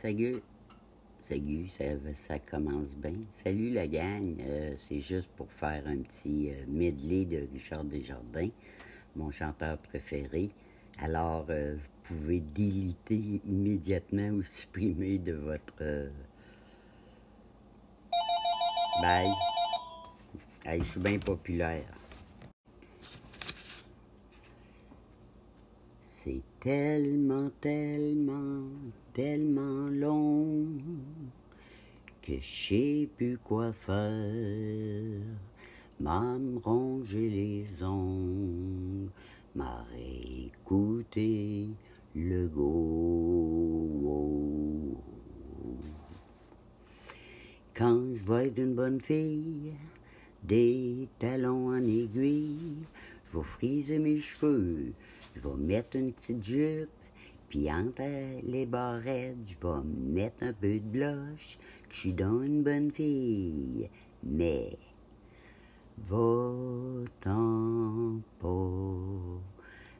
Salut. Salut, ça, commence bien. Salut la gang. Euh, c'est juste pour faire un petit euh, medley de Richard Desjardins, mon chanteur préféré. Alors, euh, vous pouvez déliter immédiatement ou supprimer de votre. Bye. Hey, je suis bien populaire. C'est tellement, tellement, tellement long que je sais plus quoi faire. M'a me ronger les ongles, m'a réécouter le go. Quand je être une bonne fille, des talons en aiguille, je vais friser mes cheveux, je vais mettre une petite jupe, puis entre les barrettes, je vais mettre un peu de blush, que je suis donc une bonne fille. Mais, va-t'en pas.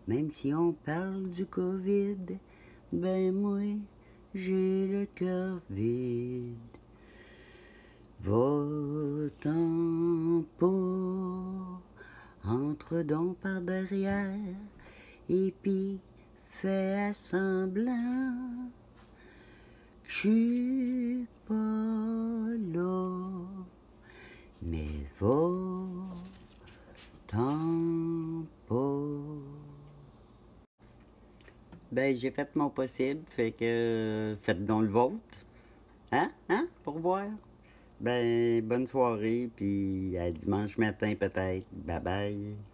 Même si on parle du Covid, ben moi, j'ai le cœur vide. Entre donc par derrière, et puis fais semblant que je suis pas là. Mais va-t'en pas. Ben, j'ai fait mon possible, fait que faites donc le vôtre. Hein? Hein? Pour voir. Ben, bonne soirée, puis à dimanche matin peut-être. Bye bye.